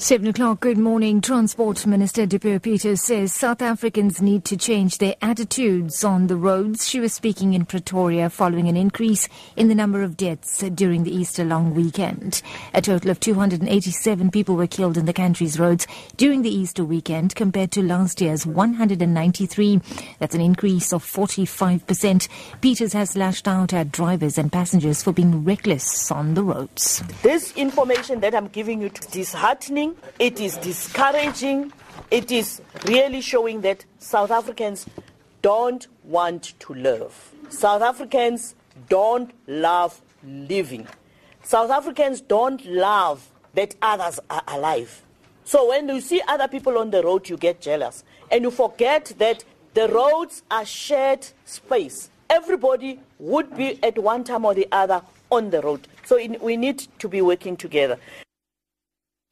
Seven o'clock, good morning. Transport Minister Dipuo Peters says South Africans need to change their attitudes on the roads. She was speaking in Pretoria following an increase in the number of deaths during the Easter long weekend. A total of 287 people were killed in the country's roads during the Easter weekend compared to last year's 193. That's an increase of 45%. Peters has lashed out at drivers and passengers for being reckless on the roads. This information that I'm giving you is disheartening it is discouraging. It is really showing that South Africans don't want to live. South Africans don't love living. South Africans don't love that others are alive. So when you see other people on the road, you get jealous. And you forget that the roads are shared space. Everybody would be at one time or the other on the road. So in, we need to be working together.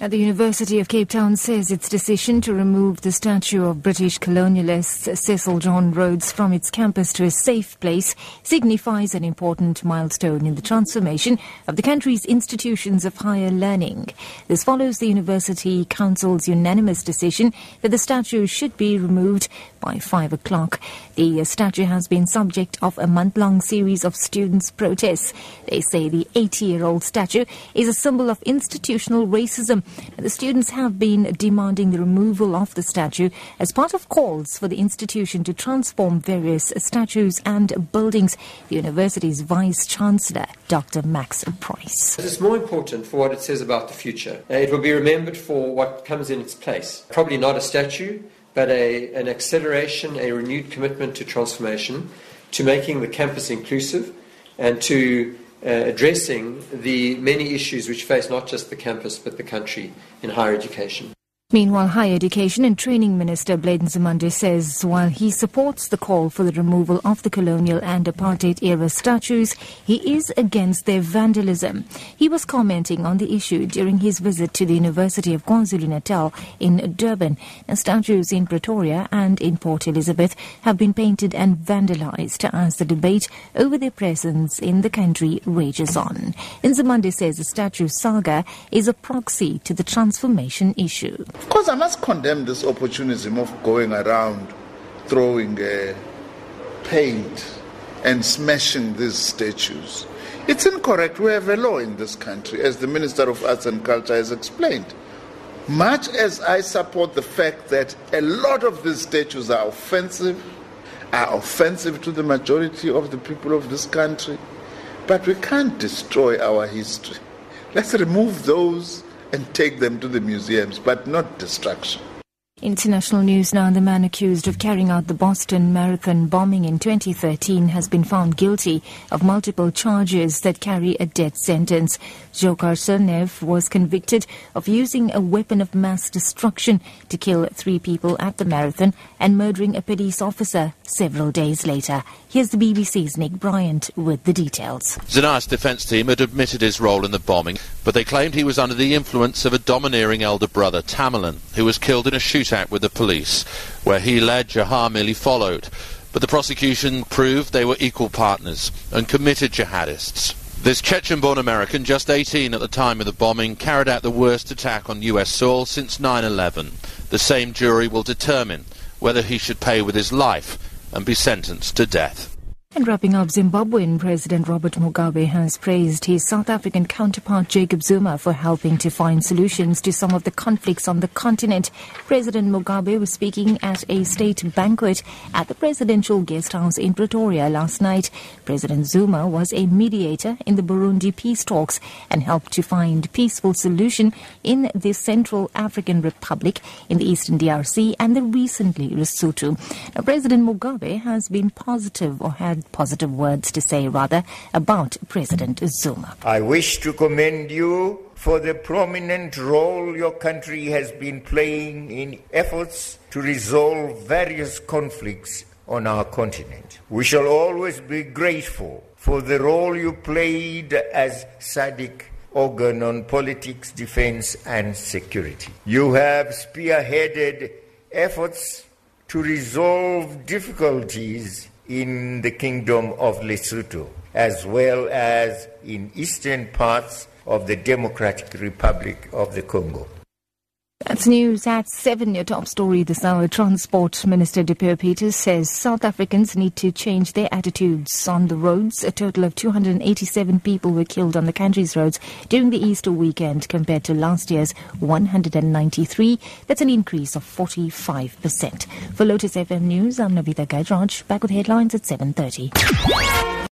At the University of Cape Town says its decision to remove the statue of British colonialist Cecil John Rhodes from its campus to a safe place signifies an important milestone in the transformation of the country's institutions of higher learning. This follows the University Council's unanimous decision that the statue should be removed by 5 o'clock. The statue has been subject of a month-long series of students' protests. They say the 80-year-old statue is a symbol of institutional racism the students have been demanding the removal of the statue as part of calls for the institution to transform various statues and buildings. The university's Vice Chancellor, Dr. Max Price. It's more important for what it says about the future. Uh, it will be remembered for what comes in its place. Probably not a statue, but a, an acceleration, a renewed commitment to transformation, to making the campus inclusive, and to uh, addressing the many issues which face not just the campus but the country in higher education. Meanwhile, Higher Education and Training Minister Blade Nzimande says while he supports the call for the removal of the colonial and apartheid era statues, he is against their vandalism. He was commenting on the issue during his visit to the University of KwaZulu-Natal in Durban. Statues in Pretoria and in Port Elizabeth have been painted and vandalized as the debate over their presence in the country rages on. Nzimande says the statue saga is a proxy to the transformation issue. Of course, I must condemn this opportunism of going around throwing uh, paint and smashing these statues. It's incorrect. We have a law in this country, as the Minister of Arts and Culture has explained. Much as I support the fact that a lot of these statues are offensive, are offensive to the majority of the people of this country, but we can't destroy our history. Let's remove those and take them to the museums, but not destruction. International news now. The man accused of carrying out the Boston Marathon bombing in 2013 has been found guilty of multiple charges that carry a death sentence. Dzhokhar Tsarnaev was convicted of using a weapon of mass destruction to kill three people at the marathon and murdering a police officer several days later. Here's the BBC's Nick Bryant with the details. Tsarnaev's defence team had admitted his role in the bombing, but they claimed he was under the influence of a domineering elder brother, Tamerlan, who was killed in a shooting shootout with the police, where he led, Dzhokhar merely followed. But the prosecution proved they were equal partners and committed jihadists. This Chechen-born American, just 18 at the time of the bombing, carried out the worst attack on US soil since 9-11. The same jury will determine whether he should pay with his life and be sentenced to death. And wrapping up, Zimbabwean President Robert Mugabe has praised his South African counterpart Jacob Zuma for helping to find solutions to some of the conflicts on the continent. President Mugabe was speaking at a state banquet at the presidential guest house in Pretoria last night. President Zuma was a mediator in the Burundi peace talks and helped to find peaceful solution in the Central African Republic, in the Eastern DRC, and the recently Lesotho. President Mugabe has been positive or had positive words to say, rather, about President Zuma. I wish to commend you for the prominent role your country has been playing in efforts to resolve various conflicts on our continent. We shall always be grateful for the role you played as SADC organ on politics, defense, and security. You have spearheaded efforts to resolve difficulties in the Kingdom of Lesotho, as well as in eastern parts of the Democratic Republic of the Congo. That's news at 7. Your top story this hour. Transport Minister Dipuo Peters says South Africans need to change their attitudes on the roads. A total of 287 people were killed on the country's roads during the Easter weekend compared to last year's 193. That's an increase of 45%. For Lotus FM News, I'm Navitha Gajraj, back with headlines at 7.30.